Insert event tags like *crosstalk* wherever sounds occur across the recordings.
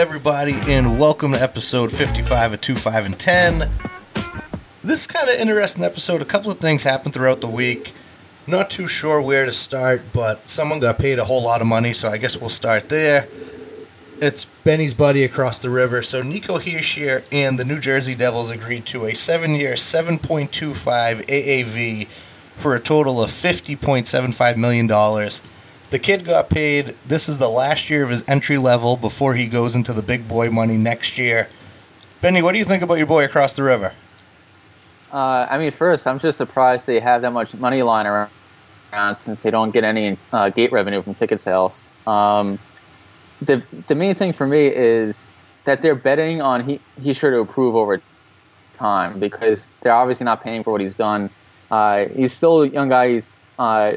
Everybody, and welcome to episode 55 of 2, 5, and 10. This is kind of interesting episode. A couple of things happened throughout the week. Not too sure where to start, but someone got paid a whole lot of money, so I guess we'll start there. It's Benny's buddy across the river. So Nico Hischier and the New Jersey Devils agreed to a seven-year, 7.25 AAV for a total of $50.75 million. The kid got paid. This is the last year of his entry level before he goes into the big boy money next year. Benny, what do you think about your boy across the river? Uh, I mean, first, I'm just surprised they have that much money lying around since they don't get any uh, gate revenue from ticket sales. Um, the the main thing for me is that they're betting on he he's sure to improve over time because they're obviously not paying for what he's done. Uh, he's still a young guy. He's uh,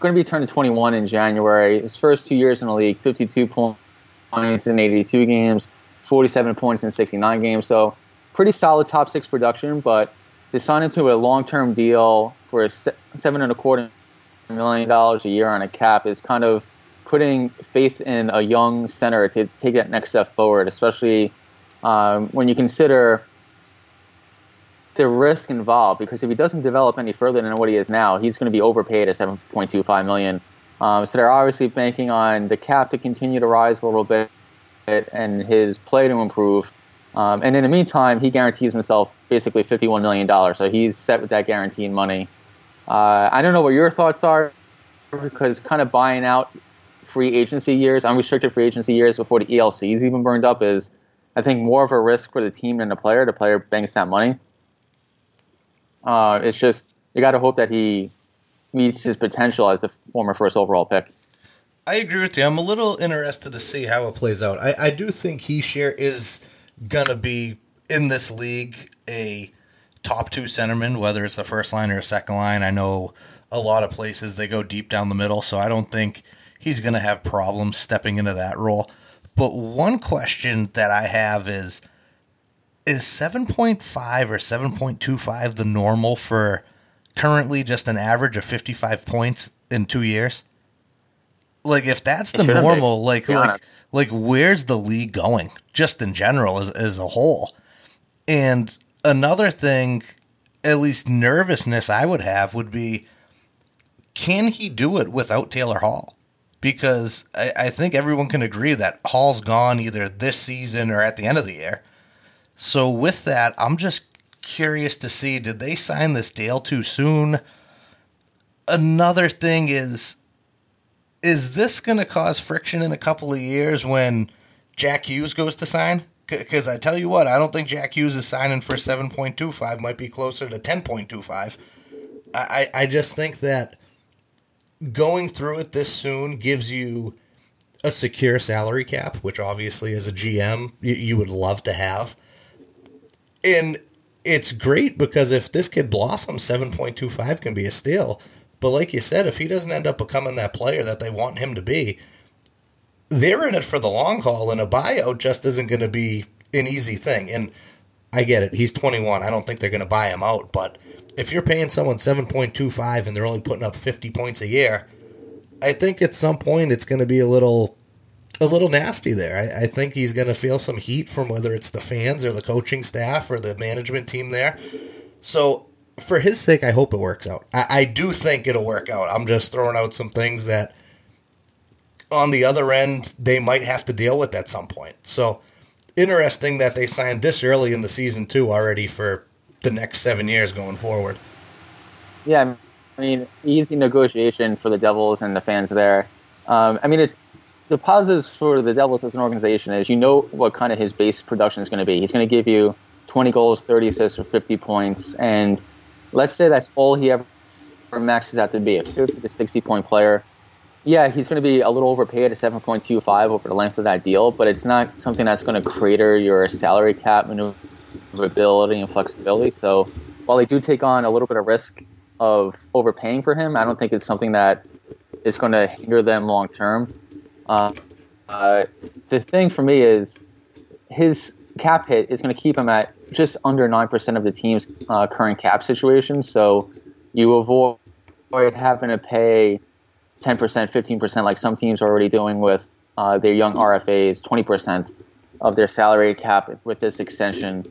going to be turning 21 in January. His first two years in the league, 52 points in 82 games, 47 points in 69 games. So pretty solid top six production, but they signed into a long-term deal for a seven and a quarter million dollars a year on a cap is kind of putting faith in a young center to take that next step forward, especially um, when you consider the risk involved because if he doesn't develop any further than what he is now, he's going to be overpaid at 7.25 million. Um, so they're obviously banking on the cap to continue to rise a little bit and his play to improve. Um, and in the meantime, he guarantees himself basically $51 million. So he's set with that guaranteed money. Uh, I don't know what your thoughts are because kind of buying out free agency years, unrestricted free agency years before the ELCs even burned up is, I think, more of a risk for the team than the player. The player banks that money. Uh, it's just you got to hope that he meets his potential as the former first overall pick. I agree with you. I'm a little interested to see how it plays out. I, I do think Hischier is gonna be in this league a top two centerman, whether it's the first line or a second line. I know a lot of places they go deep down the middle, so I don't think he's gonna have problems stepping into that role. But one question that I have is is 7.5 or 7.25 the normal for currently just an average of 55 points in 2 years? Like if that's the normal, like yeah. like like where's the league going just in general as as a whole? And another thing at least nervousness I would have would be can he do it without Taylor Hall? Because I, I think everyone can agree that Hall's gone either this season or at the end of the year. So with that, I'm just curious to see did they sign this deal too soon? Another thing is is this going to cause friction in a couple of years when Jack Hughes goes to sign? Because I tell you what, I don't think Jack Hughes is signing for 7.25, might be closer to 10.25. I, I just think that going through it this soon gives you a secure salary cap, which obviously as a GM you, you would love to have and it's great because if this kid blossoms, 7.25 can be a steal. But like you said, if he doesn't end up becoming that player that they want him to be, they're in it for the long haul, and a buyout just isn't going to be an easy thing. And I get it. He's 21. I don't think they're going to buy him out. But if you're paying someone 7.25 and they're only putting up 50 points a year, I think at some point it's going to be a little a little nasty there. I, I think he's going to feel some heat from whether it's the fans or the coaching staff or the management team there. So, for his sake, I hope it works out. I, I do think it'll work out. I'm just throwing out some things that on the other end they might have to deal with at some point. So, interesting that they signed this early in the season, too, already for the next seven years going forward. Yeah, I mean, easy negotiation for the Devils and the fans there. Um, I mean, it, the positives for the Devils as an organization is you know what kind of his base production is going to be. He's going to give you 20 goals, 30 assists, or 50 points, and let's say that's all he ever maxes out to be a 50 to 60 point player. yeah, he's going to be a little overpaid at 7.25 over the length of that deal, but it's not something that's going to crater your salary cap maneuverability and flexibility. So while they do take on a little bit of risk of overpaying for him, I don't think it's something that is going to hinder them long term. Uh, uh, the thing for me is his cap hit is going to keep him at just under 9% of the team's uh, current cap situation. So you avoid having to pay 10%, 15%, like some teams are already doing with uh, their young RFAs, 20% of their salary cap with this extension.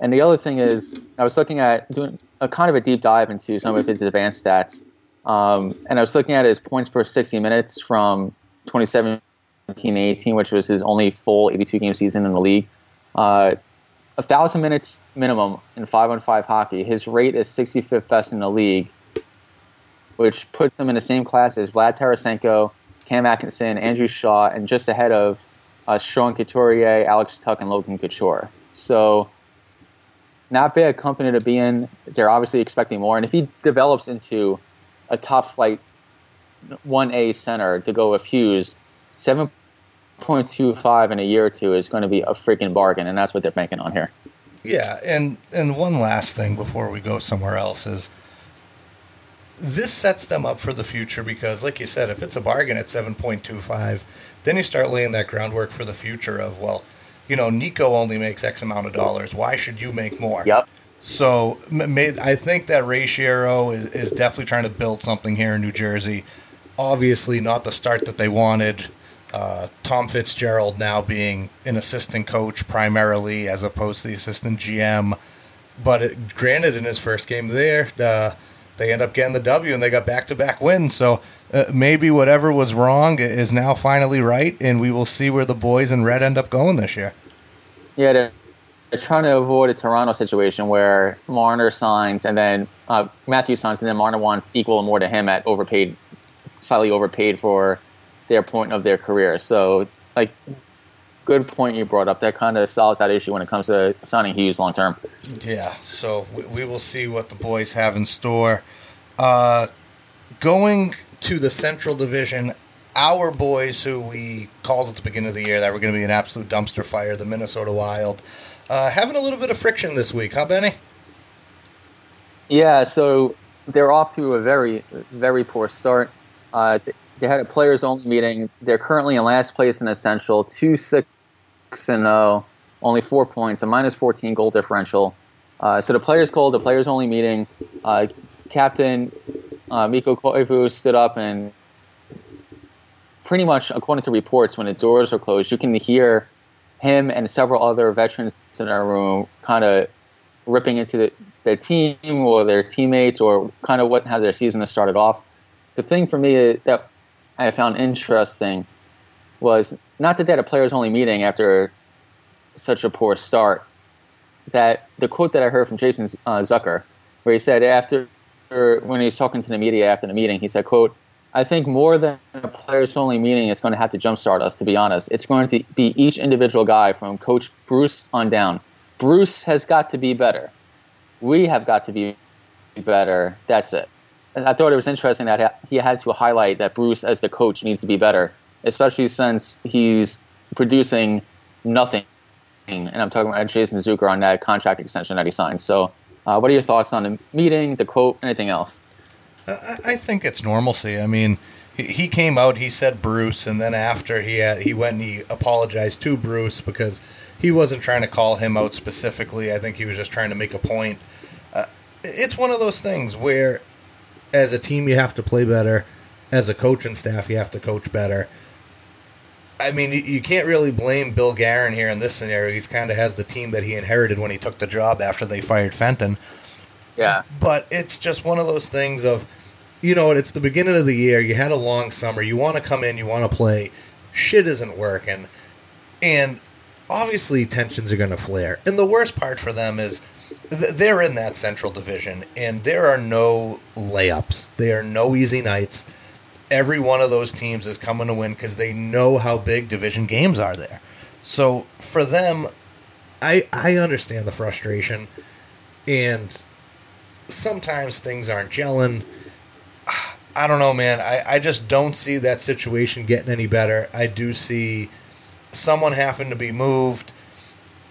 And the other thing is, I was looking at doing a kind of a deep dive into some of his advanced stats. Um, and I was looking at his points per 60 minutes from 2017 18, which was his only full 82 game season in the league. Uh, a thousand minutes minimum in five on five hockey. His rate is 65th best in the league, which puts him in the same class as Vlad Tarasenko, Cam Atkinson, Andrew Shaw, and just ahead of uh, Sean Couturier, Alex Tuch, and Logan Couture. So, not bad company to be in. They're obviously expecting more, and if he develops into a top flight 1A center to go with Hughes, 7.25 in a year or two is going to be a freaking bargain, and that's what they're banking on here. Yeah, and and one last thing before we go somewhere else is this sets them up for the future because, like you said, if it's a bargain at 7.25, then you start laying that groundwork for the future of, well, you know, Nico only makes X amount of dollars. Why should you make more? Yep. So I think that Ray Shero is, is definitely trying to build something here in New Jersey. Obviously, not the start that they wanted. Uh, Tom Fitzgerald now being an assistant coach primarily as opposed to the assistant GM. But it, granted, in his first game there, uh, they end up getting the W and they got back to back wins. So uh, maybe whatever was wrong is now finally right, and we will see where the boys in red end up going this year. Yeah, they're, trying to avoid a Toronto situation where Marner signs and then uh, Matthew signs, and then Marner wants equal or more to him at overpaid, slightly overpaid for their point of their career. So, like, good point you brought up. That kind of solves that issue when it comes to signing Hughes long term. Yeah, so we, we, will see what the boys have in store. Uh, going to the Central Division, our boys who we called at the beginning of the year that were going to be an absolute dumpster fire, the Minnesota Wild, uh, having a little bit of friction this week, huh, Benny? Yeah, so they're off to a very, very poor start. Uh, they had a players only meeting. They're currently in last place in Essential, two six and zero, only four points, a minus fourteen goal differential. Uh, so the players called the players only meeting. Uh, Captain uh, Mikko Koivu stood up and pretty much, according to reports, when the doors are closed, you can hear him and several other veterans in our room kind of ripping into the, the team or their teammates or kind of what how their season has started off. The thing for me that I found interesting was not that they had a players only meeting after such a poor start. That the quote that I heard from Jason uh, Zucker, where he said after when he was talking to the media after the meeting, he said, "quote I think more than a players only meeting is going to have to jumpstart us. To be honest, it's going to be each individual guy from Coach Bruce on down. Bruce has got to be better. We have got to be better. That's it. I thought it was interesting that he had to highlight that Bruce, as the coach, needs to be better, especially since he's producing nothing. And I'm talking about Jason Zucker on that contract extension that he signed. So, uh, what are your thoughts on the meeting, the quote, anything else? I think it's normalcy. I mean, he came out, he said Bruce, and then after he had, he went and he apologized to Bruce because he wasn't trying to call him out specifically. I think he was just trying to make a point. Uh, it's one of those things where as a team, you have to play better. As a coach and staff, you have to coach better. I mean, you can't really blame Bill Guerin here in this scenario. He's kind of has the team that he inherited when he took the job after they fired Fenton. Yeah. But it's just one of those things of, you know, it's the beginning of the year. You had a long summer. You want to come in. You want to play. Shit isn't working, and obviously tensions are going to flare. And the worst part for them is they're in that central division, and there are no layups. There are no easy nights. Every one of those teams is coming to win because they know how big division games are there. So for them, I I understand the frustration, and sometimes things aren't gelling. *sighs* I don't know, man. I, I just don't see that situation getting any better. I do see someone having to be moved.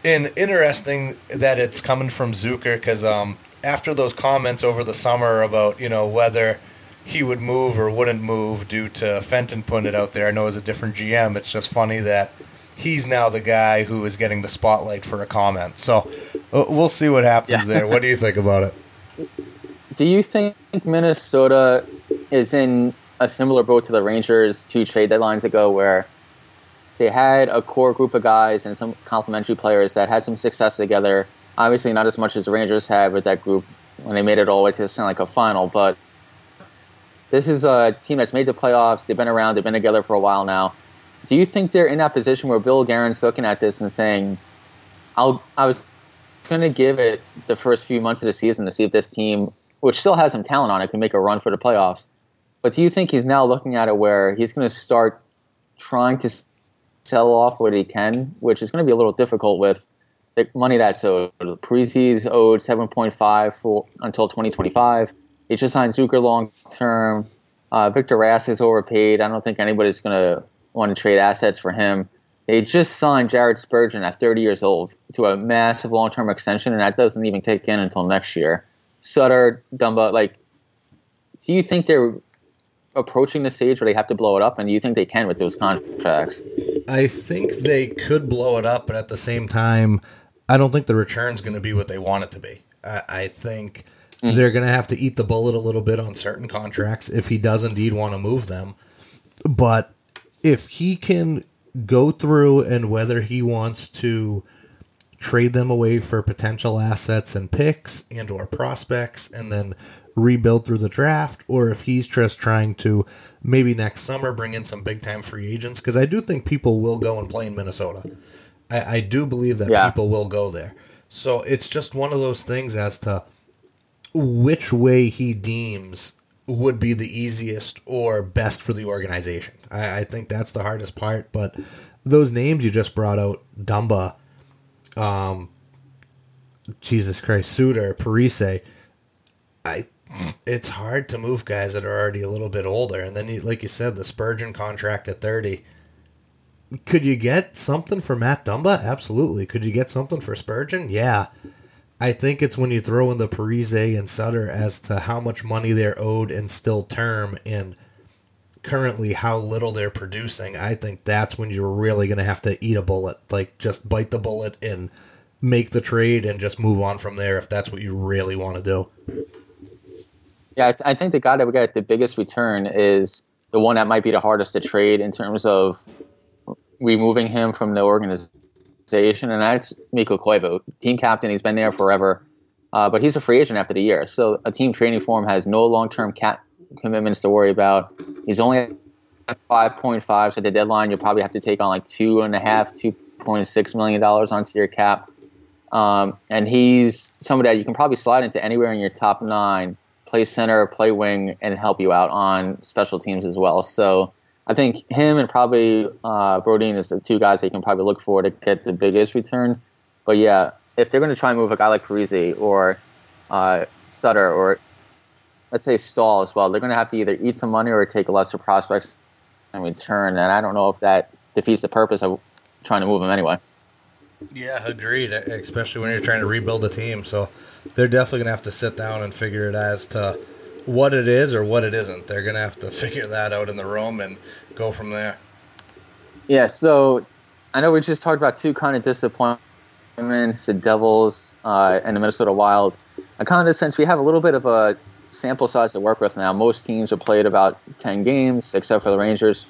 And interesting that it's coming from Zucker because um, after those comments over the summer about you know whether he would move or wouldn't move due to Fenton putting it out there. I know as a different GM, it's just funny that he's now the guy who is getting the spotlight for a comment. So uh, we'll see what happens yeah. there. What do you think about it? Do you think Minnesota is in a similar boat to the Rangers two trade deadlines ago, where they had a core group of guys and some complementary players that had some success together? Obviously, not as much as the Rangers had with that group when they made it all the way to like a final, but this is a team that's made the playoffs. They've been around. They've been together for a while now. Do you think they're in that position where Bill Guerin's looking at this and saying, "I'll I was going to give it the first few months of the season to see if this team which still has some talent on it, can make a run for the playoffs. But do you think he's now looking at it where he's going to start trying to sell off what he can, which is going to be a little difficult with the money that's owed. Parise's owed 7.5 for until 2025. He just signed Zucker long term. Uh, Victor Rask is overpaid. I don't think anybody's going to want to trade assets for him. They just signed Jared Spurgeon at 30 years old to a massive long term extension, and that doesn't even kick in until next year. Suter, Dumba, like, do you think they're approaching the stage where they have to blow it up, and do you think they can with those contracts? I think they could blow it up, but at the same time, I don't think the return's going to be what they want it to be. I, I think mm-hmm. they're going to have to eat the bullet a little bit on certain contracts if he does indeed want to move them. But if he can go through and whether he wants to trade them away for potential assets and picks and or prospects and then rebuild through the draft or if he's just trying to maybe next summer bring in some big time free agents because I do think people will go and play in Minnesota. I, I do believe that yeah. people will go there. So it's just one of those things as to which way he deems would be the easiest or best for the organization. I, I think that's the hardest part, but those names you just brought out, Dumba, um, Jesus Christ, Suter, Parise, I, it's hard to move guys that are already a little bit older. And then, you, like you said, the Spurgeon contract at 30. Could you get something for Matt Dumba? Absolutely. Could you get something for Spurgeon? Yeah. I think it's when you throw in the Parise and Suter as to how much money they're owed and still term and currently how little they're producing, I think that's when you're really going to have to eat a bullet. Like, just bite the bullet and make the trade and just move on from there if that's what you really want to do. Yeah, I, th- I think the guy that we got the biggest return is the one that might be the hardest to trade in terms of removing him from the organization, and that's Mikko Koivu, team captain. He's been there forever, uh, but he's a free agent after the year. So a team training for him has no long-term cap commitments to worry about. He's only at 5.5, so the deadline you'll probably have to take on like two and a half, 2.6 million dollars onto your cap. Um, and he's somebody that you can probably slide into anywhere in your top nine, play center, play wing, and help you out on special teams as well. So I think him and probably uh, Brodin is the two guys that you can probably look for to get the biggest return. But yeah, if they're going to try and move a guy like Parise or uh, Suter or let's say Staal as well, they're going to have to either eat some money or take lesser prospects in return. And I don't know if that defeats the purpose of trying to move them anyway. Yeah, agreed. Especially when you're trying to rebuild a team, so they're definitely going to have to sit down and figure it out as to what it is or what it isn't. They're going to have to *laughs* figure that out in the room and go from there. Yeah. So I know we just talked about two kind of disappointments: the Devils uh, and the Minnesota Wild. I kind of sense we have a little bit of a sample size to work with now. Most teams have played about 10 games, except for the Rangers,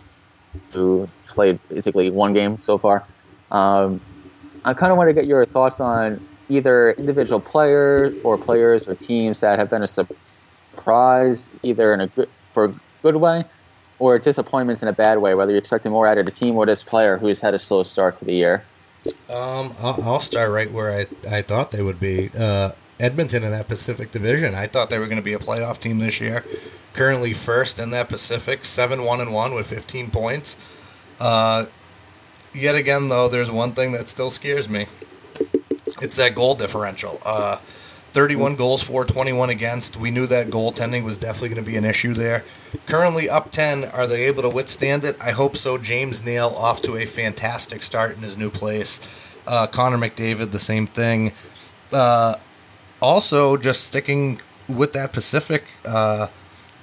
who played basically one game so far. Um, I kind of want to get your thoughts on either individual players or players or teams that have been a surprise, either in a good, for a good way or disappointments in a bad way, whether you're expecting more out of the team or this player who's had a slow start to the year. Um, I'll start right where I, I thought they would be. Uh, Edmonton in that Pacific Division. I thought they were going to be a playoff team this year. Currently first in that Pacific, seven one and one with fifteen points. Uh, yet again, though, there's one thing that still scares me. It's that goal differential. Uh, 31 goals for, 21 against. We knew that goaltending was definitely going to be an issue there. Currently up 10. Are they able to withstand it? I hope so. James Neal off to a fantastic start in his new place. Uh, Connor McDavid, the same thing. Uh, also, just sticking with that Pacific, uh,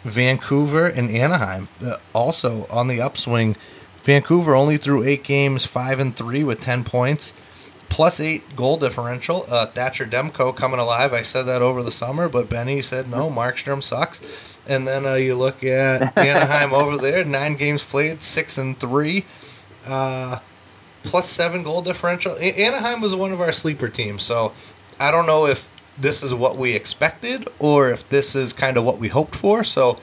Vancouver and Anaheim uh, also on the upswing. Vancouver only threw eight games, five and three with 10 points plus eight goal differential. Uh, Thatcher Demko coming alive. I said that over the summer, but Benny said no. Markstrom sucks. And then uh, you look at *laughs* Anaheim over there, nine games played, six and three, uh, plus seven goal differential. A- Anaheim was one of our sleeper teams, so I don't know if this is what we expected or if this is kind of what we hoped for. So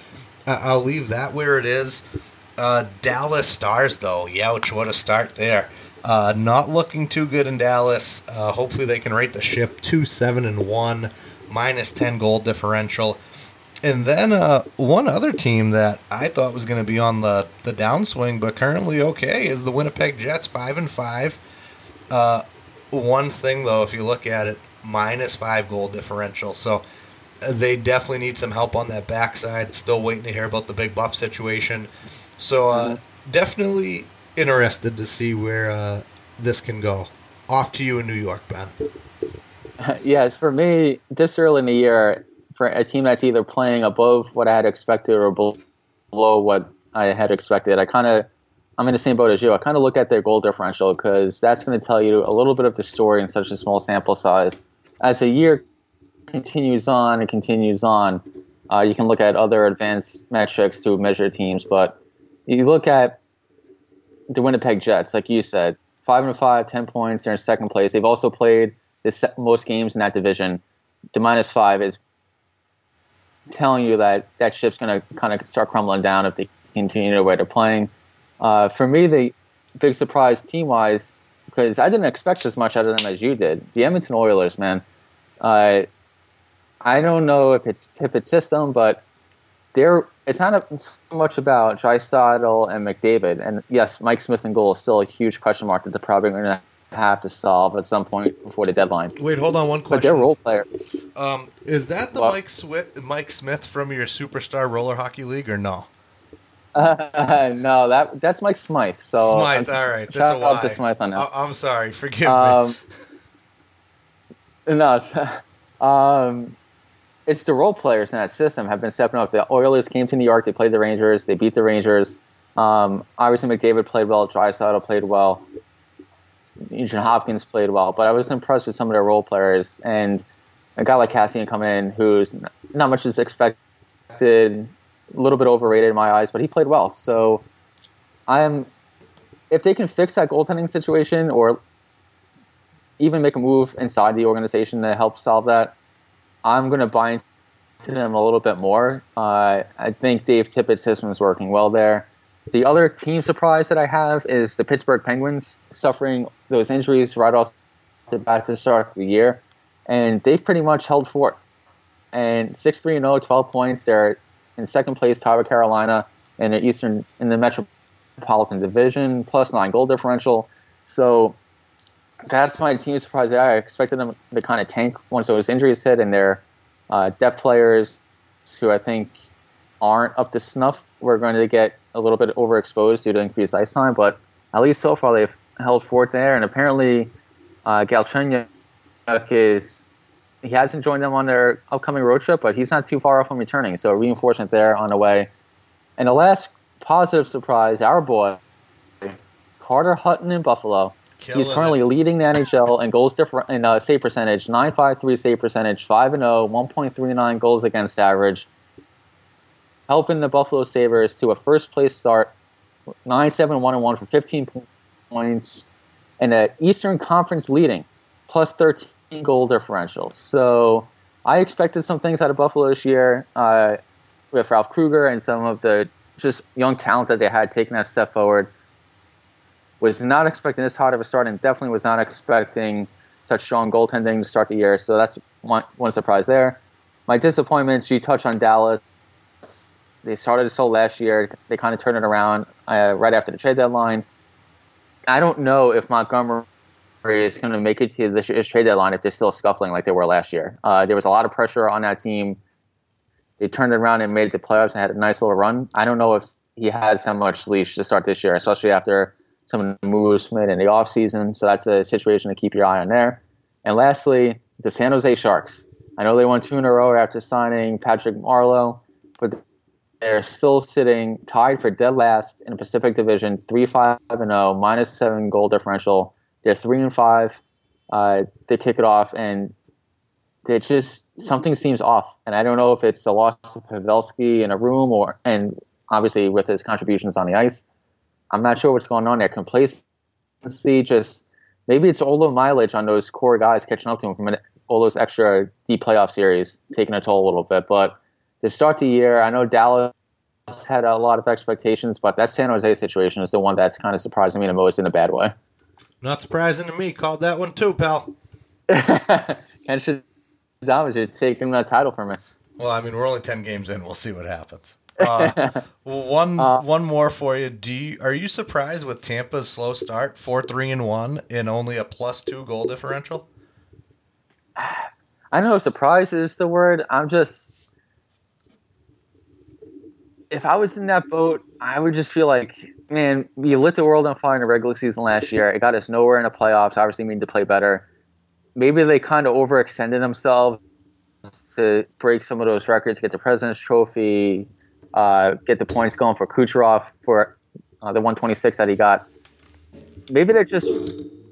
I'll leave that where it is. Uh, Dallas Stars, though, youch, what a start there. Uh, not looking too good in Dallas. Uh, hopefully, they can rate the ship two seven and one, minus ten goal differential. And then uh, one other team that I thought was going to be on the, the downswing, but currently okay, is the Winnipeg Jets, five and five. Uh, one thing though, if you look at it, minus five goal differential. So uh, they definitely need some help on that backside. Still waiting to hear about the big buff situation. So uh, mm-hmm. definitely interested to see where uh, this can go. Off to you in New York, Ben. *laughs* Yes, for me, this early in the year, for a team that's either playing above what I had expected or below what I had expected, I kind of, I'm in the same boat as you. I kind of look at their goal differential because that's going to tell you a little bit of the story in such a small sample size. As a year continues on and continues on, uh, you can look at other advanced metrics to measure teams, but you look at the Winnipeg Jets, like you said, five and five, ten points. They're in second place. They've also played the most games in that division. The minus five is telling you that that ship's going to kind of start crumbling down if they continue the way they're playing. Uh, for me, the big surprise team wise, because I didn't expect as much out of them as you did. The Edmonton Oilers, man. Uh, I don't know if it's Tippett's system, but they're it's not so much about Draisaitl and McDavid. And yes, Mike Smith and goal is still a huge question mark that they're probably going to have to solve at some point before the deadline. Wait, hold on one question. But they're role player. Um, is that the well, Mike, Swi- Mike Smith from your Superstar Roller Hockey League or no? Uh, *laughs* no, that that's Mike Smythe. So Smythe, all right, that's a lie. Smythe on that. I- am sorry, forgive um, me. No, *laughs* um, it's the role players in that system have been stepping up. The Oilers came to New York, they played the Rangers, they beat the Rangers. Um, obviously, McDavid played well, Draisaitl played well, Nugent Hopkins played well, but I was impressed with some of their role players. And a guy like Kassian coming in, who's not much is expected, a little bit overrated in my eyes, but he played well. So I'm, if they can fix that goaltending situation or even make a move inside the organization to help solve that, I'm going to buy into them a little bit more. Uh, I think Dave Tippett's system is working well there. The other team surprise that I have is the Pittsburgh Penguins suffering those injuries right off the bat to start of the year, and they've pretty much held fort. And 6 3 0, 12 points. They're in second place, tied with Carolina in the Eastern in the Metropolitan Division, plus nine goal differential. So that's my team surprise. I expected them to kind of tank once those injuries hit, and their uh, depth players, who I think aren't up to snuff, we're going to get a little bit overexposed due to increased ice time. But at least so far, they've held fort there, and apparently, uh, Galchenyuk is he hasn't joined them on their upcoming road trip, but he's not too far off from returning. So reinforcement there on the way. And the last positive surprise, our boy Carter Hutton in Buffalo Killing He's currently it. leading the NHL in goals different in uh, save percentage, 9.53 save percentage, 5 and 0, 1.39 goals against average, helping the Buffalo Sabres to a first place start, 9-7 1 1 for 15 points, and the Eastern Conference leading, plus 13 goal differential. So I expected some things out of Buffalo this year uh, with Ralph Krueger and some of the just young talent that they had taking that step forward was not expecting this hot of a start and definitely was not expecting such strong goaltending to start the year. So that's one, one surprise there. My disappointments, you touch on Dallas. They started slow last year. They kind of turned it around uh, right after the trade deadline. I don't know if Montgomery is going to make it to the trade deadline if they're still scuffling like they were last year. Uh, there was a lot of pressure on that team. They turned around and made it to playoffs and had a nice little run. I don't know if he has how much leash to start this year, especially after some moves made in the offseason. So that's a situation to keep your eye on there. And lastly, the San Jose Sharks. I know they won two in a row after signing Patrick Marleau, but they're still sitting tied for dead last in the Pacific Division, three five and zero, oh, minus seven goal differential. They're three and five. Uh, they kick it off, and it just something seems off. And I don't know if it's the loss of Pavelski in a room or and obviously with his contributions on the ice. I'm not sure what's going on there. Complacency, just maybe it's all the mileage on those core guys catching up to him from all those extra deep playoff series taking a toll a little bit. But to start the year, I know Dallas had a lot of expectations, but that San Jose situation is the one that's kind of surprising me the most in a bad way. Not surprising to me. Called that one too, pal. Ken Shadamovich taking that title from me. Well, I mean, we're only ten games in. We'll see what happens. Uh, *laughs* one uh, one more for you. Do you, are you surprised with Tampa's slow start, four three and one, and only a plus two goal differential? *sighs* I know surprise is the word. I'm just if I was in that boat, I would just feel like, man, you lit the world on fire in the regular season last year. It got us nowhere in the playoffs. Obviously, we need to play better. Maybe they kind of overextended themselves to break some of those records, get the President's Trophy, uh, get the points going for Kucherov for uh, the 126 that he got. Maybe they're just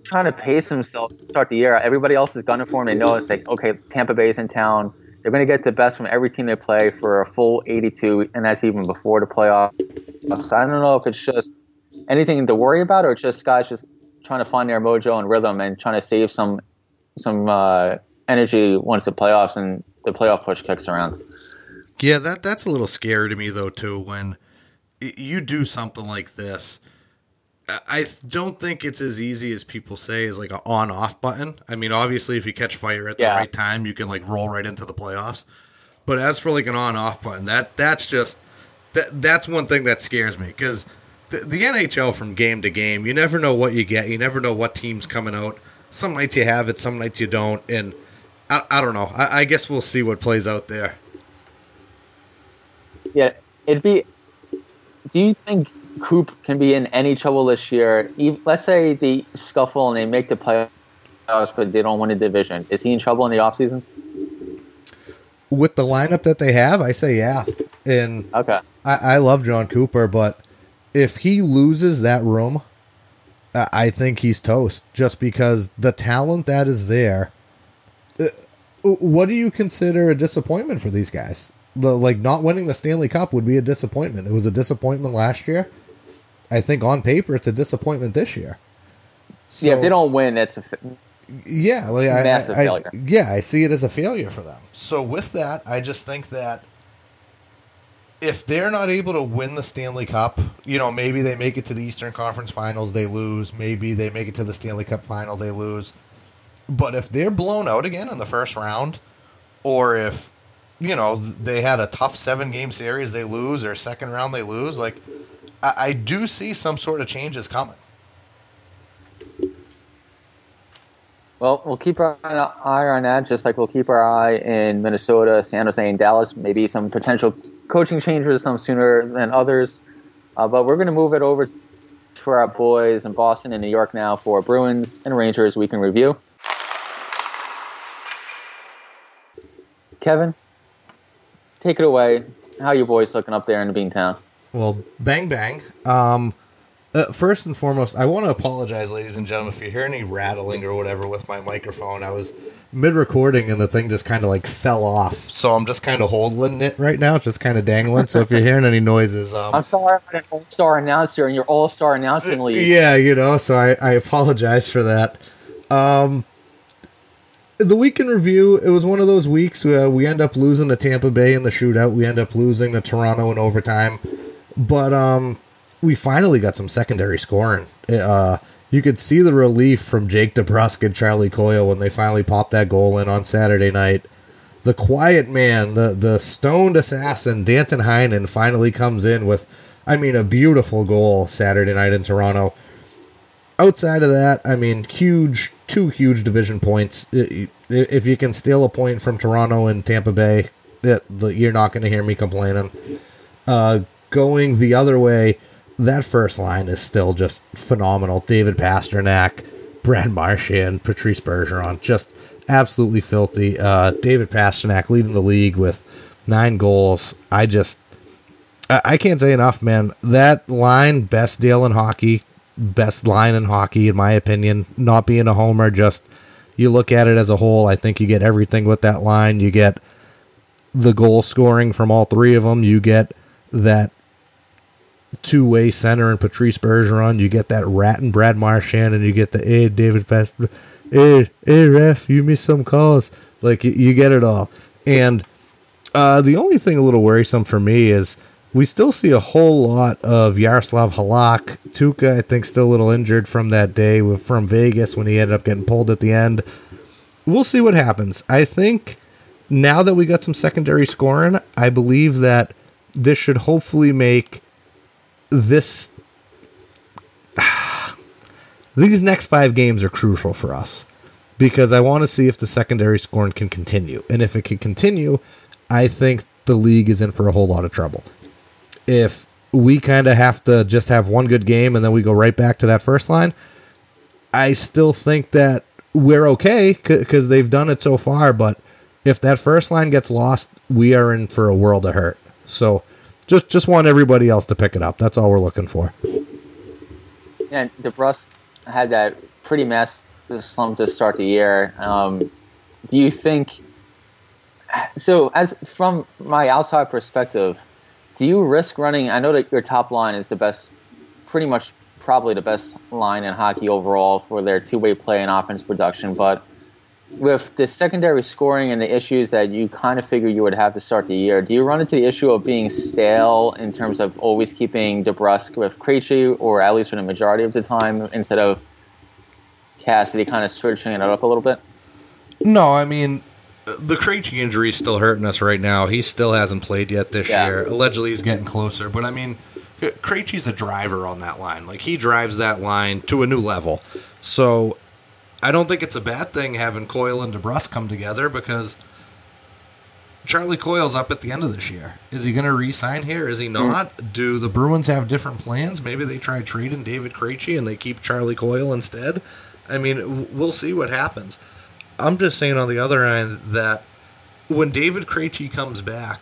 trying to pace themselves to start the year. Everybody else is gunning for them. They know it's like, okay, Tampa Bay's in town they're going to get the best from every team they play for a full 82, and that's even before the playoffs. So I don't know if it's just anything to worry about, or just guys just trying to find their mojo and rhythm and trying to save some some uh, energy once the playoffs and the playoff push kicks around. Yeah, that that's a little scary to me though too. When you do something like this, I don't think it's as easy as people say as like an on off button. I mean, obviously, if you catch fire at the yeah. right time, you can like roll right into the playoffs. But as for like an on off button, that that's just that that's one thing that scares me because the, the NHL from game to game, you never know what you get. You never know what team's coming out. Some nights you have it, some nights you don't, and I, I don't know. I, I guess we'll see what plays out there. Yeah, it'd be. Do you think Coop can be in any trouble this year. Let's say they scuffle and they make the playoffs, but they don't win a division. Is he in trouble in the offseason? With the lineup that they have, I say yeah. And okay, I, I love Jon Cooper, but if he loses that room, I think he's toast. Just because the talent that is there. Uh, what do you consider a disappointment for these guys? The, like not winning the Stanley Cup would be a disappointment. It was a disappointment last year. I think on paper it's a disappointment this year. So, yeah, if they don't win, it's a yeah, well, yeah, massive I, I, failure. Yeah, I see it as a failure for them. So with that, I just think that if they're not able to win the Stanley Cup, you know, maybe they make it to the Eastern Conference Finals, they lose. Maybe they make it to the Stanley Cup Final, they lose. But if they're blown out again in the first round, or if you know they had a tough seven game series, they lose, or second round they lose, like I, I do see some sort of changes coming. Well, we'll keep our eye on that, just like we'll keep our eye in Minnesota, San Jose, and Dallas. Maybe some potential coaching changes, some sooner than others. Uh, but we're going to move it over for our boys in Boston and New York now for Bruins and Rangers week in review. Kevin, take it away. How you boys looking up there in Beantown? Well, bang bang. Um, uh, first and foremost, I want to apologize, ladies and gentlemen, if you hear any rattling or whatever with my microphone. I was mid recording and the thing just kind of like fell off, so I'm just kind of holding it right now. It's just kind of dangling. So if you're hearing any noises, um, I'm sorry, I'm an all star announcer and you're all star announcing league. Yeah, you know, so I, I apologize for that. Um, the week in review, it was one of those weeks where we end up losing to Tampa Bay in the shootout. We end up losing to Toronto in overtime. But um, we finally got some secondary scoring. Uh, you could see the relief from Jake DeBrusk and Charlie Coyle when they finally popped that goal in on Saturday night. The quiet man, the the stoned assassin, Danton Heinen, finally comes in with, I mean, a beautiful goal Saturday night in Toronto. Outside of that, I mean, huge two huge division points. If you can steal a point from Toronto and Tampa Bay, you're not going to hear me complaining. Uh, going the other way, that first line is still just phenomenal. David Pastrnak, Brad Marchand, Patrice Bergeron, just absolutely filthy. Uh, David Pastrnak leading the league with nine goals. I just, I can't say enough, man. That line, best deal in hockey, best line in hockey, in my opinion. Not being a homer, just you look at it as a whole. I think you get everything with that line. You get the goal scoring from all three of them. You get that two way center and Patrice Bergeron. You get that rat and Brad Marchand, and you get the hey David Pest, hey hey ref, you missed some calls. Like you, you get it all. And uh, the only thing a little worrisome for me is we still see a whole lot of Yaroslav Halak. Tuukka, I think, still a little injured from that day from Vegas when he ended up getting pulled at the end. We'll see what happens. I think now that we got some secondary scoring, I believe that this should hopefully make this *sighs* these next five games are crucial for us because I want to see if the secondary scoring can continue. And if it can continue, I think the league is in for a whole lot of trouble. If we kind of have to just have one good game and then we go right back to that first line, I still think that we're okay because they've done it so far. But if that first line gets lost, we are in for a world of hurt. So just just want everybody else to pick it up. That's all we're looking for. And DeBrusk had that pretty massive slump to start the year. Um, do you think? So, as from my outside perspective, do you risk running? I know that your top line is the best, pretty much probably the best line in hockey overall for their two-way play and offense production, but with the secondary scoring and the issues that you kind of figure you would have to start the year, do you run into the issue of being stale in terms of always keeping DeBrusk with Krejci, or at least for the majority of the time, instead of Cassidy kind of switching it up a little bit? No, I mean, the Krejci injury is still hurting us right now. He still hasn't played yet this yeah. year. Allegedly, he's getting closer, but I mean, Krejci's a driver on that line. Like, he drives that line to a new level. So I don't think it's a bad thing having Coyle and DeBrusk come together because Charlie Coyle's up at the end of this year. Is he going to re-sign here? Is he not? Mm. Do the Bruins have different plans? Maybe they try trading David Krejci and they keep Charlie Coyle instead. I mean, we'll see what happens. I'm just saying on the other end that when David Krejci comes back,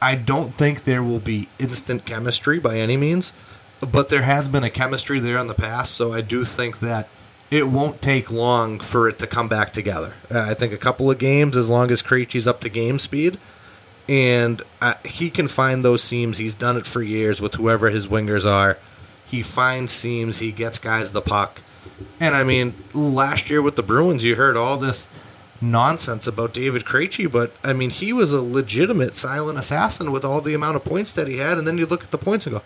I don't think there will be instant chemistry by any means, but there has been a chemistry there in the past. So I do think that it won't take long for it to come back together. Uh, I think a couple of games, as long as Krejci's up to game speed, and uh, he can find those seams. He's done it for years with whoever his wingers are. He finds seams. He gets guys the puck. And I mean, last year with the Bruins, you heard all this nonsense about David Krejci, but I mean, he was a legitimate silent assassin with all the amount of points that he had. And then you look at the points and go,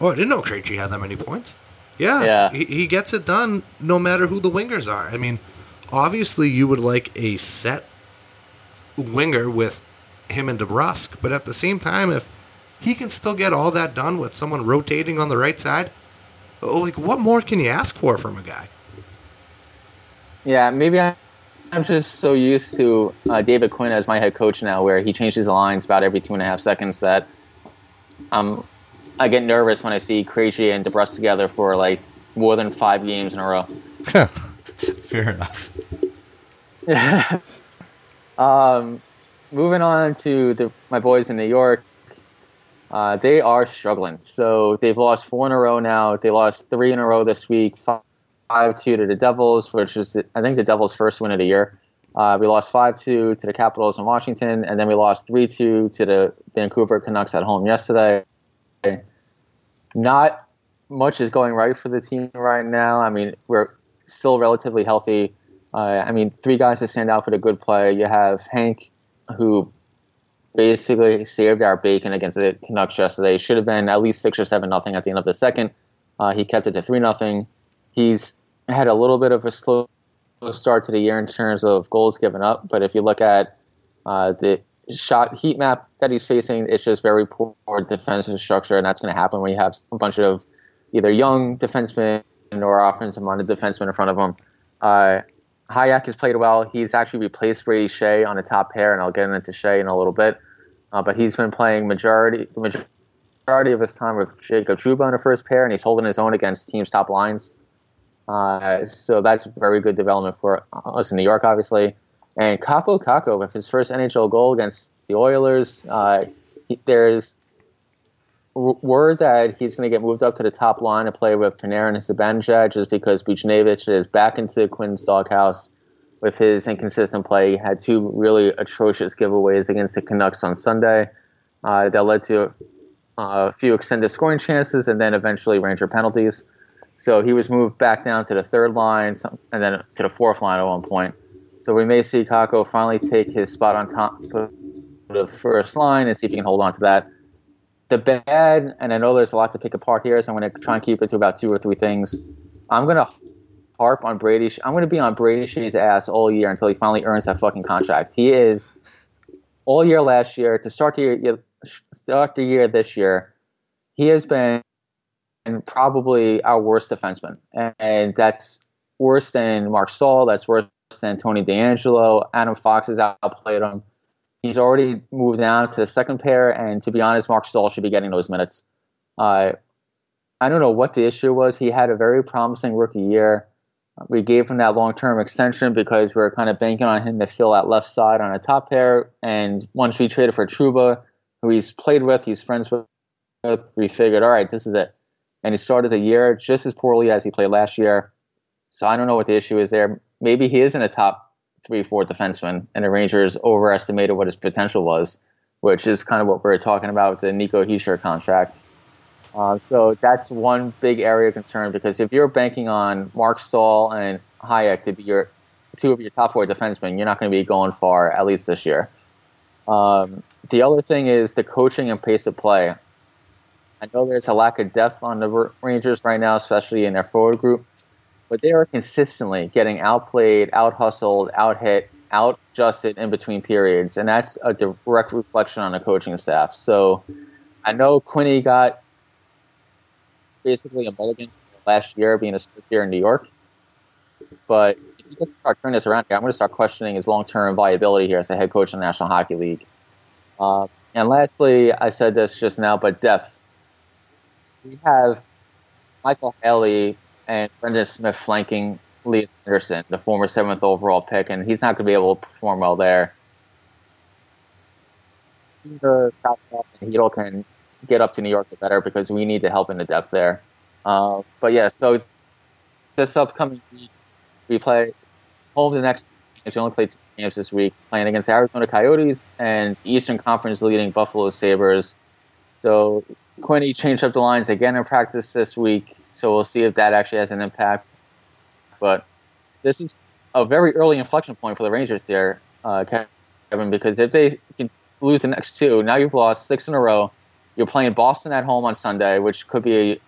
"Oh, I didn't know Krejci had that many points." Yeah, yeah. He, he gets it done no matter who the wingers are. I mean, obviously you would like a set winger with him and DeBrusk, but at the same time, if he can still get all that done with someone rotating on the right side, like what more can you ask for from a guy? Yeah, maybe I, am just so used to uh, David Quinn as my head coach now, where he changes the lines about every two and a half seconds. That I'm I get nervous when I see Krejci and DeBrusk together for like more than five games in a row. *laughs* Fair enough. *laughs* um, moving on to the, my boys in New York. Uh, they are struggling. So they've lost four in a row now. They lost three in a row this week. Five two to the Devils, which is I think the Devils' first win of the year. Uh, we lost five two to the Capitals in Washington, and then we lost three two to the Vancouver Canucks at home yesterday. Not much is going right for the team right now. I mean, we're still relatively healthy. Uh, I mean, three guys to stand out for the good play. You have Hank, who basically saved our bacon against the Canucks yesterday. Should have been at least six or seven nothing at the end of the second. Uh, he kept it to three nothing. He's had a little bit of a slow start to the year in terms of goals given up, but if you look at uh, the shot heat map that he's facing, it's just very poor defensive structure, and that's going to happen when you have a bunch of either young defensemen or offensive minded defensemen in front of him. Uh, Hajek has played well. He's actually replaced Brady Skjei on the top pair, and I'll get into Skjei in a little bit. Uh, but he's been playing majority majority of his time with Jacob Trouba in the first pair, and he's holding his own against teams' top lines. Uh, so that's very good development for us in New York, obviously. And Kaapo Kakko with his first NHL goal against the Oilers. Uh, he, there's word that he's going to get moved up to the top line to play with Panarin and Zibanejad just because Buchnevich is back into Quinn's doghouse with his inconsistent play. He had two really atrocious giveaways against the Canucks on Sunday uh, that led to uh, a few extended scoring chances and then eventually Ranger penalties. So he was moved back down to the third line and then to the fourth line at one point. So we may see Kakko finally take his spot on top of the first line and see if he can hold on to that the bad, and I know there's a lot to pick apart here, so I'm going to try and keep it to about two or three things. I'm going to harp on Brady. I'm going to be on Brady Skjei's ass all year until he finally earns that fucking contract. He is all year last year to start the year, start the year this year. He has been probably our worst defenseman, and that's worse than Mark Staal. That's worse than Tony DeAngelo. Adam Fox has outplayed him. He's already moved down to the second pair, and to be honest, Mark Staal should be getting those minutes. Uh, I don't know what the issue was. He had a very promising rookie year. We gave him that long term extension because we are kind of banking on him to fill that left side on a top pair. And once we traded for Trouba, who he's played with, he's friends with, we figured, all right, this is it. And he started the year just as poorly as he played last year. So I don't know what the issue is there. Maybe he isn't a top three, four defenseman, and the Rangers overestimated what his potential was, which is kind of what we are talking about with the Nico Hischier contract. Uh, so that's one big area of concern because if you're banking on Mark Staal and Hajek to be your two of your top four defensemen, you're not going to be going far, at least this year. Um, the other thing is the coaching and pace of play. I know there's a lack of depth on the Rangers right now, especially in their forward group but they are consistently getting outplayed, out hustled, out hit, out adjusted in between periods, and that's a direct reflection on the coaching staff. So I know Quinny got basically a mulligan last year, being a first year in New York, but if you just start turning this around I'm going to start questioning his long term viability here as a head coach in the National Hockey League. Uh, and lastly, I said this just now, but depth. We have Michael Haley and Brendan Smith flanking Lias Andersson, the former seventh overall pick, and he's not going to be able to perform well there. Seaver, and Chytil can get up to New York better because we need the help in the depth there. Uh, but yeah, so this upcoming week, we play home the next. We only play two games this week, playing against Arizona Coyotes and Eastern Conference leading Buffalo Sabres. So Quinny changed up the lines again in practice this week. So we'll see if that actually has an impact. But this is a very early inflection point for the Rangers here, uh, Kevin, because if they lose the next two, now you've lost six in a row. You're playing Boston at home on Sunday, which could be a,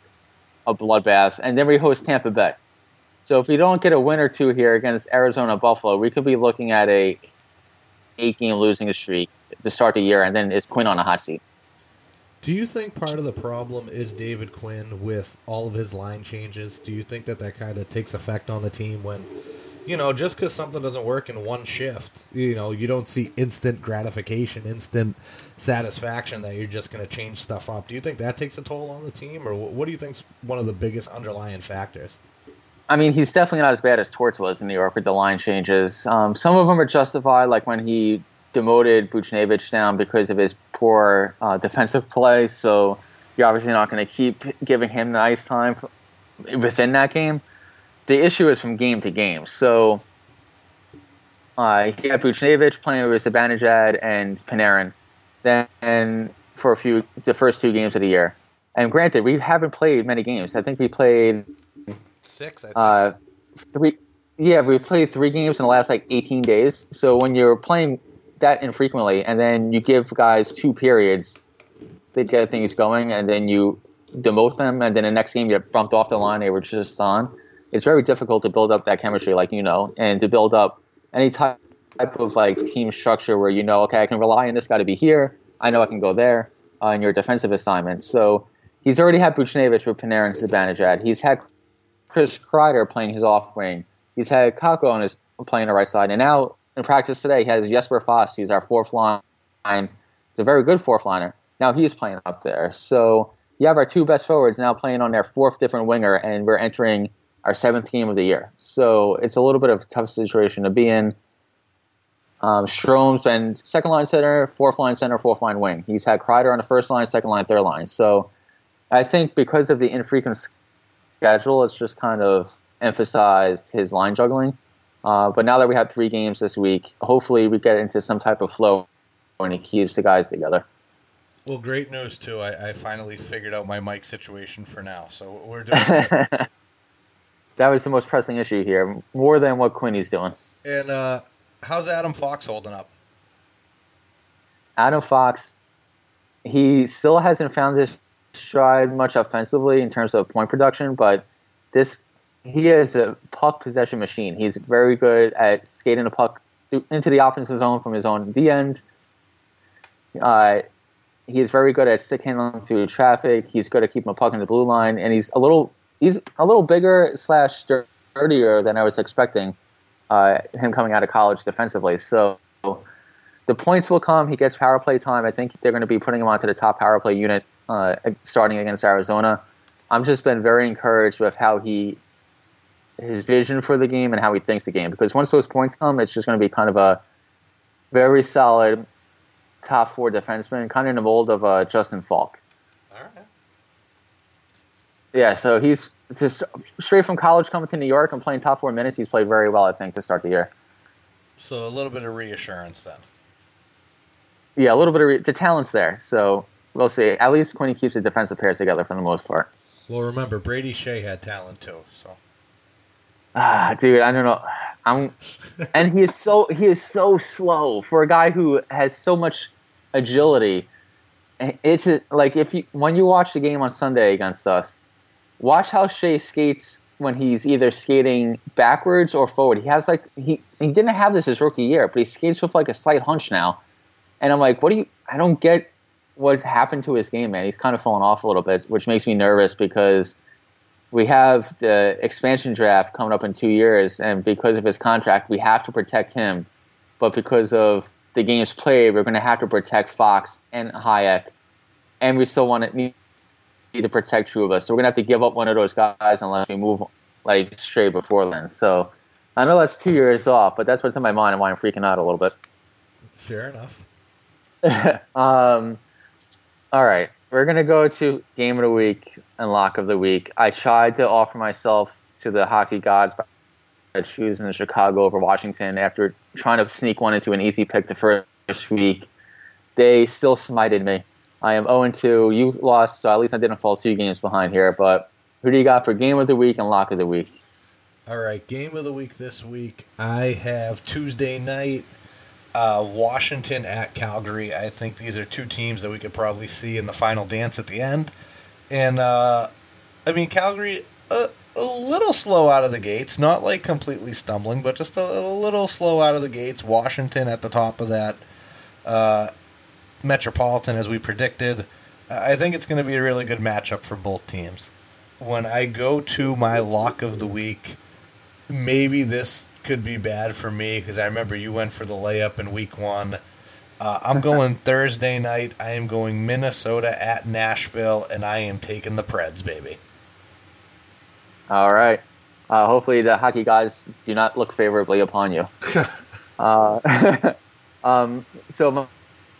a bloodbath, and then we host Tampa Bay. So if we don't get a win or two here against Arizona Buffalo, we could be looking at a eight game losing streak to start the year, and then is Quinn on a hot seat. Do you think part of the problem is David Quinn with all of his line changes? Do you think that that kind of takes effect on the team when, you know, just because something doesn't work in one shift, you know, you don't see instant gratification, instant satisfaction that you're just going to change stuff up? Do you think that takes a toll on the team, or what do you think's one of the biggest underlying factors? I mean, he's definitely not as bad as Torts was in New York with the line changes. Um, some of them are justified, like when he demoted Buchnevich down because of his poor uh, defensive play. So you're obviously not going to keep giving him the ice time within that game. The issue is from game to game. So uh, he had Buchnevich playing with Zibanejad and Panarin. Then for a few, the first two games of the year. And granted, we haven't played many games. I think we played six. Uh, three. Yeah, we played three games in the last like 18 days. So when you're playing that infrequently, and then you give guys two periods to get things going, and then you demote them, and then the next game you get bumped off the line they were just on. It's very difficult to build up that chemistry, like you know, and to build up any type of like team structure where you know, okay, I can rely on this guy to be here. I know I can go there uh, in your defensive assignments. So he's already had Buchnevich with Panarin and Zibanejad. He's had Chris Kreider playing his off wing he's had Kakko on his playing the right side, and now in practice today he has Jesper Fast, who's our fourth line. He's a very good fourth liner. Now he's playing up there. So you have our two best forwards now playing on their fourth different winger, and we're entering our seventh game of the year. So it's a little bit of a tough situation to be in. Um, Strome's been second line center, fourth line center, fourth line wing. He's had Kreider on the first line, second line, third line. So I think because of the infrequent schedule, it's just kind of emphasized his line juggling. Uh, but now that we have three games this week, hopefully we get into some type of flow when he keeps the guys together. Well, great news too. I, I finally figured out my mic situation for now, so we're doing. *laughs* that was the most pressing issue here, more than what Quinny's doing. And uh, how's Adam Fox holding up? Adam Fox, he still hasn't found his stride much offensively in terms of point production, but this he is a puck possession machine. He's very good at skating the puck into the offensive zone from his own D end. Uh, he is very good at stick handling through traffic. He's good at keeping a puck in the blue line, and he's a little he's a little bigger slash sturdier than I was expecting. Uh, him coming out of college defensively, so the points will come. He gets power play time. I think they're going to be putting him onto the top power play unit uh, starting against Arizona. I've just been very encouraged with how he his vision for the game and how he thinks the game. Because once those points come, it's just going to be kind of a very solid top four defenseman, kind of in the mold of uh, Justin Faulk. All right. Yeah, so he's just straight from college coming to New York and playing top four minutes. He's played very well, I think, to start the year. So a little bit of reassurance then. Yeah, a little bit of re- the talent's there. So we'll see. At least Quinny keeps the defensive pairs together for the most part. Well, remember Brady Skjei had talent too, so. Ah, dude, I don't know. I'm, and he is so he is so slow for a guy who has so much agility. It's like if you when you watch the game on Sunday against us, watch how Skjei skates when he's either skating backwards or forward. He has like he he didn't have this his rookie year, but he skates with like a slight hunch now. And I'm like, what do you? I don't get what happened to his game, man. He's kind of fallen off a little bit, which makes me nervous because we have the expansion draft coming up in two years, and because of his contract, we have to protect him. But because of the games played, we're going to have to protect Fox and Hajek, and we still want to need to protect Trouba. So we're going to have to give up one of those guys unless we move like straight before then. So I know that's two years off, but that's what's in my mind and why I'm freaking out a little bit. Fair enough. *laughs* um, all right we're gonna go to game of the week and lock of the week. I tried to offer myself to the hockey gods by choosing Chicago over Washington after trying to sneak one into an easy pick the first week. They still smited me. I am 0 2. You lost, so at least I didn't fall two games behind here. But who do you got for game of the week and lock of the week? All right, game of the week this week. I have Tuesday night uh, Washington at Calgary. I think these are two teams that we could probably see in the final dance at the end. And uh, I mean, Calgary a, a, little slow out of the gates, not like completely stumbling, but just a, a little slow out of the gates. Washington at the top of that uh, Metropolitan, as we predicted. I think it's going to be a really good matchup for both teams. When I go to my lock of the week, maybe this could be bad for me because I remember you went for the layup in week one. Uh, I'm going *laughs* Thursday night. I am going Minnesota at Nashville, and I am taking the Preds, baby. All right. Uh, hopefully, the hockey guys do not look favorably upon you. *laughs* uh, *laughs* um, so,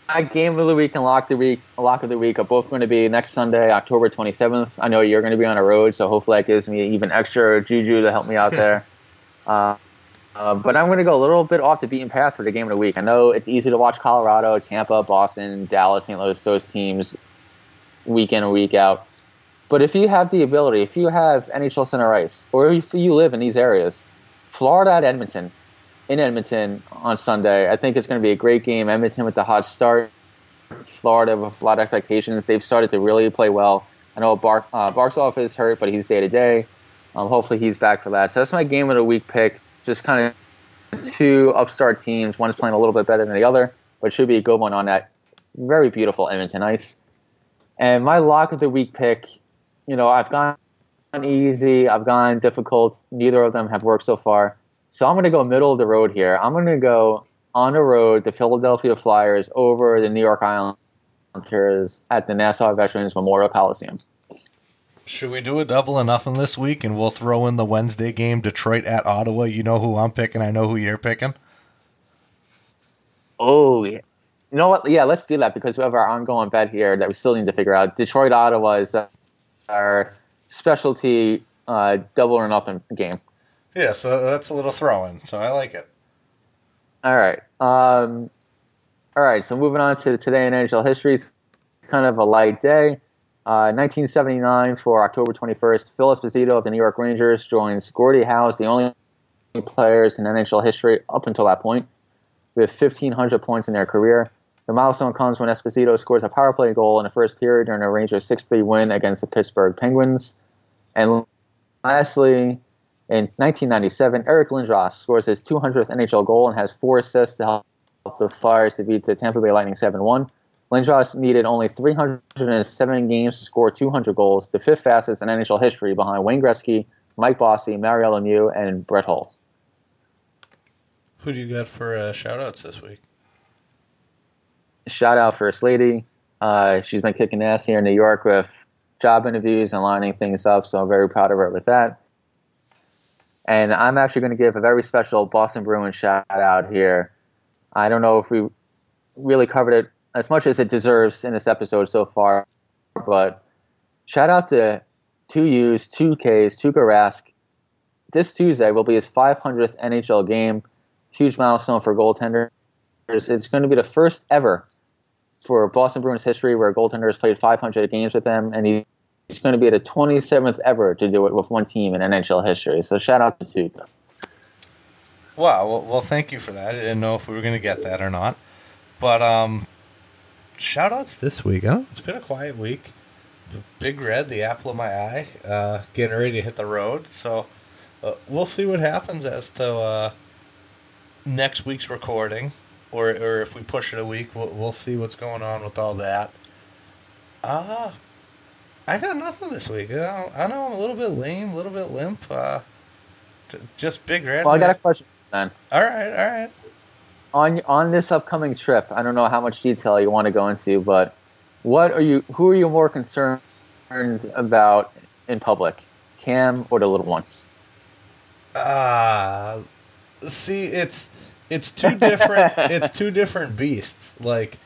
my game of the week and lock of the week, lock of the week are both going to be next Sunday, October 27th. I know you're going to be on a road, so hopefully that gives me even extra juju to help me out there. Uh, uh, but I'm going to go a little bit off the beaten path for the game of the week. I know it's easy to watch Colorado, Tampa, Boston, Dallas, St. Louis, those teams week in and week out. But if you have the ability, if you have NHL Center Ice, or if you live in these areas, Florida at Edmonton, in Edmonton on Sunday, I think it's going to be a great game. Edmonton with the hot start, Florida with a lot of expectations. They've started to really play well. I know Bar- uh, Barkov is hurt, but he's day to day. Hopefully he's back for that. So that's my game of the week pick just kind of two upstart teams. One is playing a little bit better than the other, but should be a good one on that very beautiful Edmonton ice. And my lock of the week pick, you know, I've gone easy, I've gone difficult. Neither of them have worked so far. So I'm going to go middle of the road here. I'm going to go on the road to Philadelphia Flyers over the New York Islanders at the Nassau Veterans Memorial Coliseum. Should we do a double or nothing this week and we'll throw in the Wednesday game, Detroit at Ottawa? You know who I'm picking, I know who you're picking. Oh, yeah. You know what? Yeah, let's do that because we have our ongoing bet here that we still need to figure out. Detroit Ottawa is our specialty uh, double or nothing game. Yeah, so that's a little throw in. So I like it. All right. Um, all right. So moving on to today in NHL history, it's kind of a light day. Uh, 1979 for October 21st, Phil Esposito of the New York Rangers joins Gordie Howe, the only players in NHL history up until that point, with 1,500 points in their career. The milestone comes when Esposito scores a power play goal in the first period during a Rangers 6 3 win against the Pittsburgh Penguins. And lastly, in 1997, Eric Lindros scores his 200th NHL goal and has four assists to help the Flyers to beat the Tampa Bay Lightning 7 1. Lindros needed only 307 games to score 200 goals, the fifth fastest in NHL history behind Wayne Gretzky, Mike Bossy, Mario Lemieux, and Brett Hull. Who do you got for uh, shout outs this week? Shout out First Lady. Uh, she's been kicking ass here in New York with job interviews and lining things up, so I'm very proud of her with that. And I'm actually going to give a very special Boston Bruins shout out here. I don't know if we really covered it as much as it deserves in this episode so far, but shout out to two U's, two K's, Tuukka Rask. This Tuesday will be his 500th NHL game. Huge milestone for goaltenders. It's going to be the first ever for Boston Bruins history where a goaltender has played 500 games with them, and he's going to be the 27th ever to do it with one team in NHL history. So shout out to Tuukka. Wow. Well, well, thank you for that. I didn't know if we were going to get that or not. But um, shout outs this week. Huh? It's been a quiet week. Big Red, the apple of my eye, uh, getting ready to hit the road. So uh, we'll see what happens as to uh, next week's recording. Or, or if we push it a week, we'll, we'll see what's going on with all that. Uh, I got nothing this week. I know, I know I'm a little bit lame, a little bit limp. Uh, t- just big red. Well, I got a question, man. All right, all right. On on this upcoming trip, I don't know how much detail you want to go into, but what are you? Who are you more concerned about in public, Cam or the little one? Uh, see, it's it's two *laughs* different. it's two different beasts. Like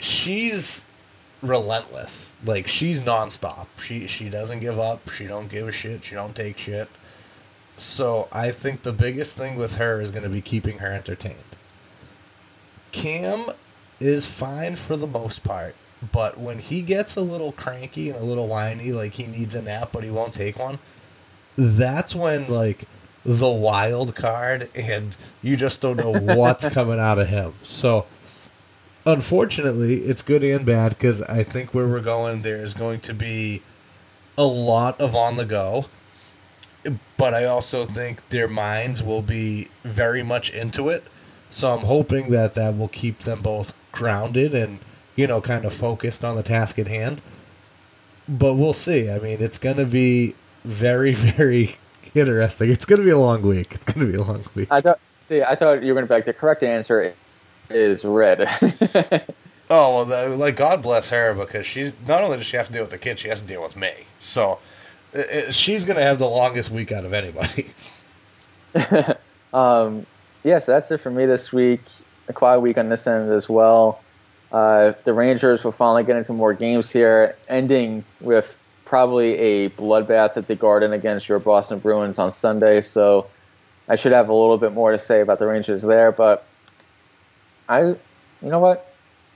she's relentless. Like she's nonstop. She she doesn't give up. She don't give a shit. She don't take shit. So I think the biggest thing with her is going to be keeping her entertained. Cam is fine for the most part, but when he gets a little cranky and a little whiny, like he needs a nap but he won't take one, that's when like the wild card and you just don't know *laughs* what's coming out of him. So unfortunately, it's good and bad because I think where we're going there is going to be a lot of on the go. But I also think their minds will be very much into it. So I'm hoping that that will keep them both grounded and, you know, kind of focused on the task at hand. But we'll see. I mean, it's going to be very, *laughs* very interesting. It's going to be a long week. It's going to be a long week. I thought, see, I thought you were going to back the correct answer is red. *laughs* oh well, the, like God bless her because she's not only does she have to deal with the kid, she has to deal with me. So it, she's gonna have the longest week out of anybody. *laughs* um, yeah, so that's it for me this week. A quiet week on this end as well. Uh, the Rangers will finally get into more games here, ending with probably a bloodbath at the Garden against your Boston Bruins on Sunday. So I should have a little bit more to say about the Rangers there, but I, you know what?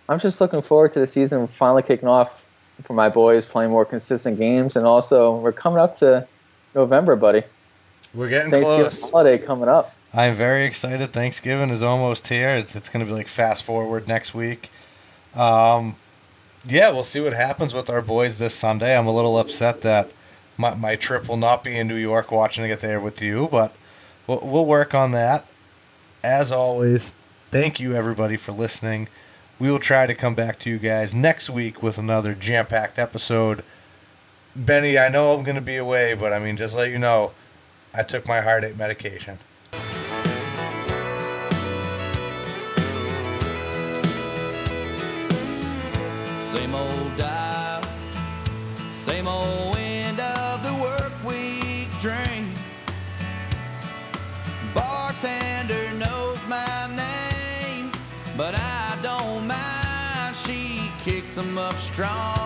I'm just looking forward to the season finally kicking off for my boys, playing more consistent games, and also we're coming up to November, buddy. We're getting close. Holiday coming up. I'm very excited. Thanksgiving is almost here. It's, it's going to be like fast forward next week. Um, yeah, we'll see what happens with our boys this Sunday. I'm a little upset that my, my trip will not be in New York watching it there with you, but we'll, we'll work on that. As always, Thank you, everybody, for listening. We will try to come back to you guys next week with another jam packed episode. Benny, I know I'm going to be away, but I mean, just let you know, I took my heartache medication. Strong.